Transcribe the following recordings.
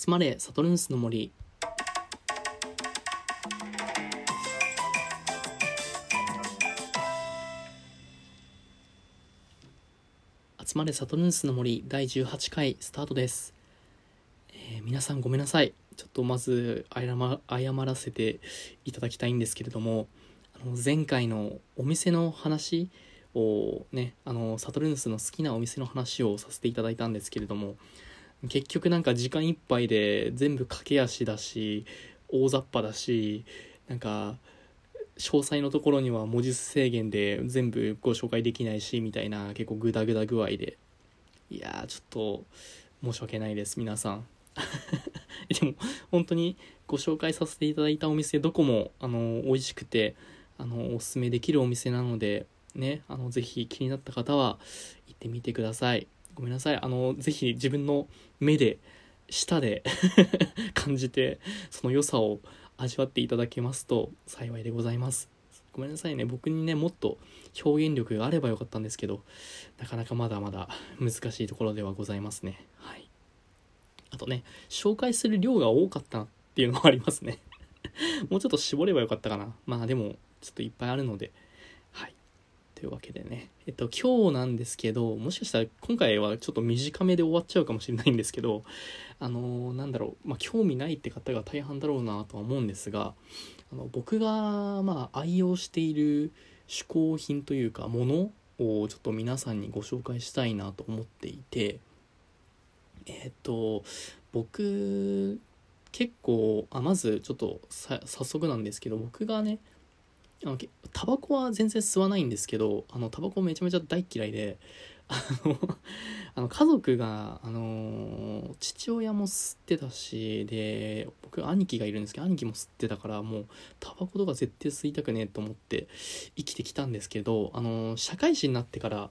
集まれサトルンスの森。集まれサトルンスの森第18回スタートです、えー皆さんごめんなさい。ちょっとまず謝ま謝らせていただきたいんですけれどもあの前回のお店の話をねあのサトルンスの好きなお店の話をさせていただいたんですけれども結局なんか時間いっぱいで全部駆け足だし大雑把だしなんか詳細のところには文字数制限で全部ご紹介できないしみたいな結構グダグダ具合で。いやーちょっと申し訳ないです皆さん。でも本当にご紹介させていただいたお店どこもあの美味しくてあのおすすめできるお店なのでねあのぜひ気になった方は行ってみてください。ごめんなさい。あのぜひ自分の目で舌で 感じてその良さを味わっていただけますと幸いでございます。ごめんなさいね。僕にねもっと表現力があればよかったんですけどなかなかまだまだ難しいところではございますね。はい。あとね紹介する量が多かったっていうのもありますね。もうちょっと絞ればよかったかな。まあでもちょっといっぱいあるのでというわけでね。えっと今日なんですけどもしかしたら今回はちょっと短めで終わっちゃうかもしれないんですけどあのなんだろう。まあ興味ないって方が大半だろうなとは思うんですがあの僕がまあ愛用している嗜好品というかものをちょっと皆さんにご紹介したいなと思っていてえっと僕結構あまずちょっと早速なんですけど僕がねあのけタバコは全然吸わないんですけどあのタバコめちゃめちゃ大嫌いであの 家族があの父親も吸ってたしで僕兄貴がいるんですけど兄貴も吸ってたからもうタバコとか絶対吸いたくねえと思って生きてきたんですけどあの社会人になってから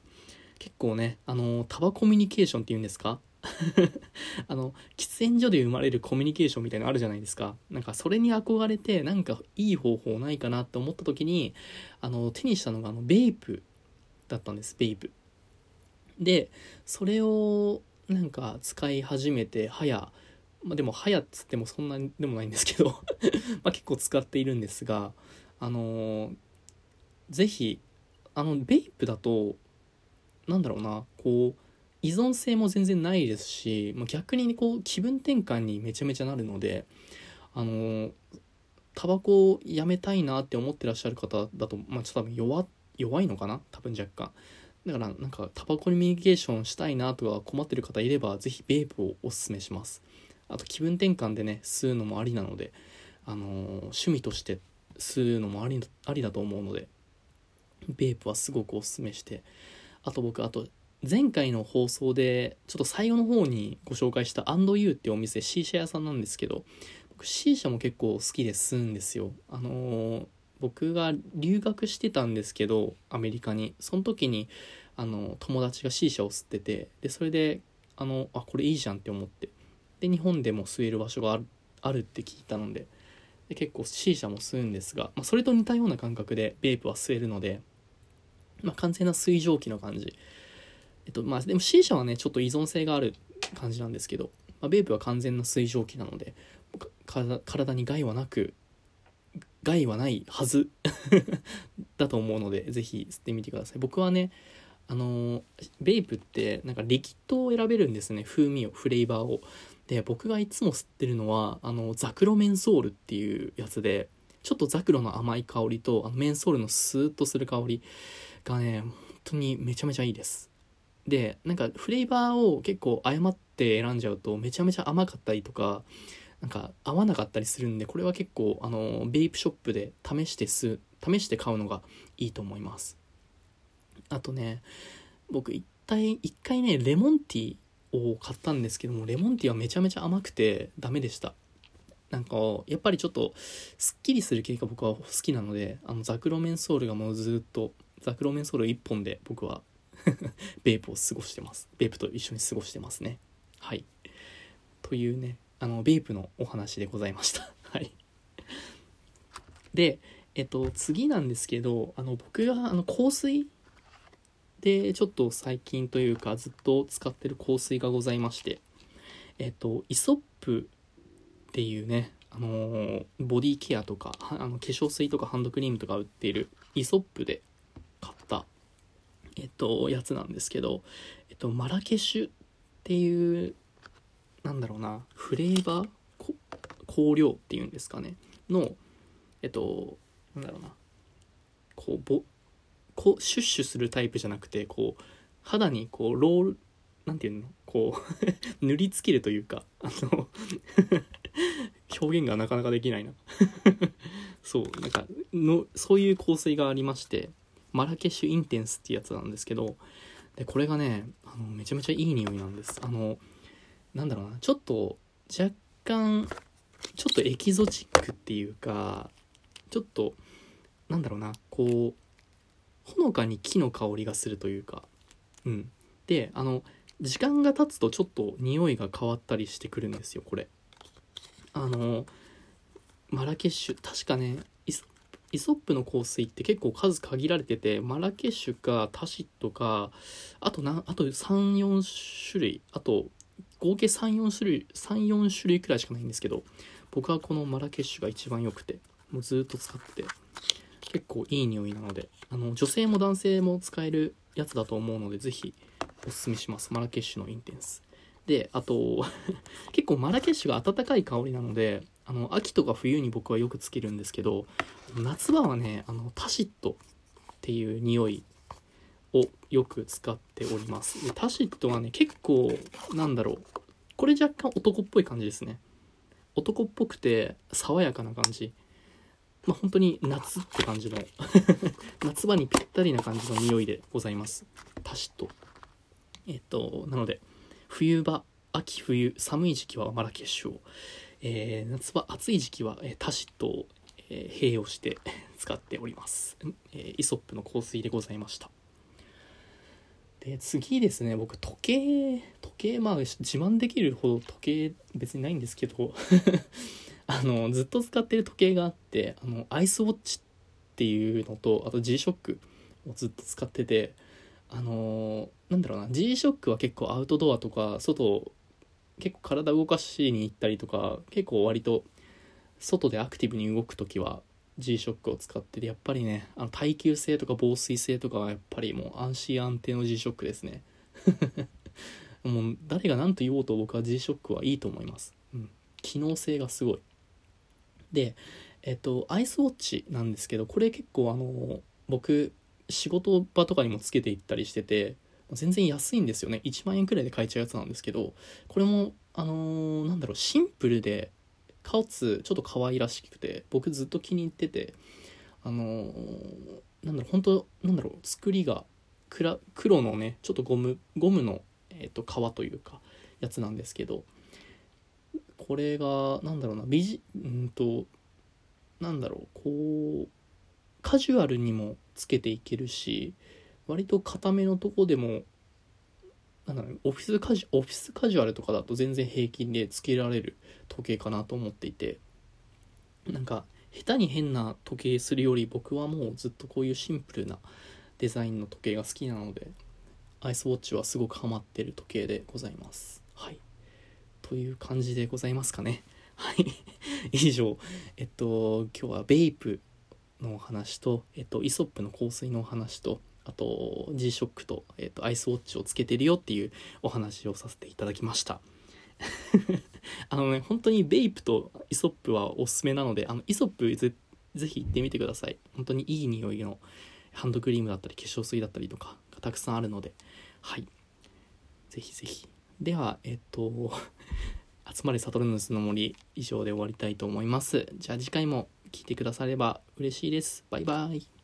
結構ねあのタバコミュニケーションっていうんですか あの喫煙所で生まれるコミュニケーションみたいなのあるじゃないですか。なんかそれに憧れてなんかいい方法ないかなって思った時にあの手にしたのがあのベイプだったんですベイプ。でそれをなんか使い始めて早まあでも早っつってもそんなでもないんですけど ま結構使っているんですがあのぜひあのベイプだとなんだろうなこう依存性も全然ないですし、まあ、逆にこう気分転換にめちゃめちゃなるのであのタバコをやめたいなって思ってらっしゃる方だと、まあ、ちょっと多分弱弱いのかな？多分若干。だからなんかタバコにミュニケーションしたいなとか困ってる方いればぜひベープをおすすめします。あと気分転換でね吸うのもありなのであの趣味として吸うのもありありだと思うのでベープはすごくおすすめしてあと僕あと前回の放送でちょっと最後の方にご紹介したアンドユーっていうお店 C 社屋さんなんですけど僕 C 社も結構好きで吸うんですよ。あのー僕が留学してたんですけどアメリカに。その時にあの友達が C 社を吸っててでそれであのあこれいいじゃんって思って。で日本でも吸える場所があるあるって聞いたのでで結構 C 社も吸うんですが、まあ、それと似たような感覚でベープは吸えるので、まあ、完全な水蒸気の感じ。えっとまあでも C 社はねちょっと依存性がある感じなんですけど、まあ、ベープは完全な水蒸気なので体に害はなく害はないはず だと思うのでぜひ吸ってみてください。僕はねあのベイプってなんかリキッドを選べるんですね。風味をフレーバーを。で僕がいつも吸ってるのはあのザクロメンソールっていうやつでちょっとザクロの甘い香りとあのメンソールのスーッとする香りがね本当にめちゃめちゃいいです。でなんかフレーバーを結構誤って選んじゃうとめちゃめちゃ甘かったりとかなんか合わなかったりするんでこれは結構あのベイプショップで試してす試して買うのがいいと思います。あとね僕一体一回ねレモンティーを買ったんですけどもレモンティーはめちゃめちゃ甘くてダメでした。なんかやっぱりちょっとすっきりする系が僕は好きなのであのザクロメンソールがもうずっとザクロメンソール1本で僕は ベープを過ごしてます。ベープと一緒に過ごしてますね。はい。というねあのベープのお話でございました。はい。でえっと次なんですけどあの僕があの香水でちょっと最近というかずっと使ってる香水がございましてえっとイソップっていうね、あのーボディケアとか、あの化粧水とかハンドクリームとか売っているイソップで買った、えっと、やつなんですけど、えっと、マラケシュっていう、なんだろうな、フレーバー香料っていうんですかね、の、えっと、なんだろうな、こう、ぼ、こう、シュッシュするタイプじゃなくて、こう、肌にこう、ロール、なんていうのこう、塗りつけるというか、あの、表現がなかなかできないな。そう、なんか、の、そういう香水がありまして、マラケシュインテンスっていうやつなんですけど、で、これがね、あの、めちゃめちゃいい匂いなんです。あの、なんだろうな、ちょっと、若干、ちょっとエキゾチックっていうか、ちょっと、なんだろうな、こう、ほのかに木の香りがするというか、うん。で、あの、時間が経つとちょっと匂いが変わったりしてくるんですよ、これ。あの、マラケシュ、確かね、イソップの香水って結構数限られてて、マラケシュかタシットか、あとな、あと3、4種類、あと合計3、4種類、3、4種類くらいしかないんですけど、僕はこのマラケシュが一番良くて、もうずっと使ってて、結構いい匂いなので、あの、女性も男性も使えるやつだと思うので、ぜひおすすめします。マラケシュのインテンス。で、あと、結構マラケシュが暖かい香りなので、あの、秋とか冬に僕はよくつけるんですけど、夏場はね、あの、タシットっていう匂いをよく使っております。でタシットはね、結構、なんだろう、これ若干男っぽい感じですね。男っぽくて爽やかな感じ。まあ、本当に夏って感じの 夏場にぴったりな感じの匂いでございます。タシット。えっと、なので、冬場、秋冬、寒い時期はマラケシュを、えー夏場、暑い時期は、えータシットを、えー併用して 使っております、えーイソップの香水でございました。で、次ですね、僕、時計、時計、まあ、自慢できるほど時計別にないんですけど、あの、ずっと使ってる時計があって、あの、アイスウォッチっていうのと、あと G-SHOCK をずっと使ってて、あのなんだろうな。G-SHOCK は結構アウトドアとか外結構体動かしに行ったりとか結構割と外でアクティブに動く時は G-SHOCK を使っててやっぱりねあの耐久性とか防水性とかはやっぱりもう安心安定の G-SHOCK ですね。もう誰が何と言おうと僕は G-SHOCK はいいと思います、うん、機能性がすごい。でえっとアイスウォッチなんですけどこれ結構あの僕仕事場とかにもつけていったりしてて全然安いんですよね。1万円くらいで買えちゃうやつなんですけどこれもあのーなんだろうシンプルでかつちょっと可愛らしくて僕ずっと気に入っててあのーなんだろう本当なんだろう作りが黒のねちょっとゴムゴムの、えっと革というかやつなんですけどこれがなんだろうなビジうんとなんだろうこうカジュアルにもつけていけるし割と固めのとこでもなんオフィスカジュオフィスカジュアルとかだと全然平均でつけられる時計かなと思っていて。なんか下手に変な時計するより僕はもうずっとこういうシンプルなデザインの時計が好きなのでアイスウォッチはすごくハマってる時計でございます。はい。という感じでございますかね。はい。以上。えっと今日はベイプのお話と、えっと、イソップの香水のお話と、あと G-SHOCK と、えっと、アイスウォッチをつけてるよっていうお話をさせていただきました。あのね、本当にベイプとイソップはおすすめなので、あのイソップぜぜひ行ってみてください。本当にいい匂いのハンドクリームだったり化粧水だったりとかがたくさんあるので、はい。ぜひぜひ。では、えっと、集まれサトルヌスの森以上で終わりたいと思います。じゃあ次回も聞いてくだされば嬉しいです。バイバイ。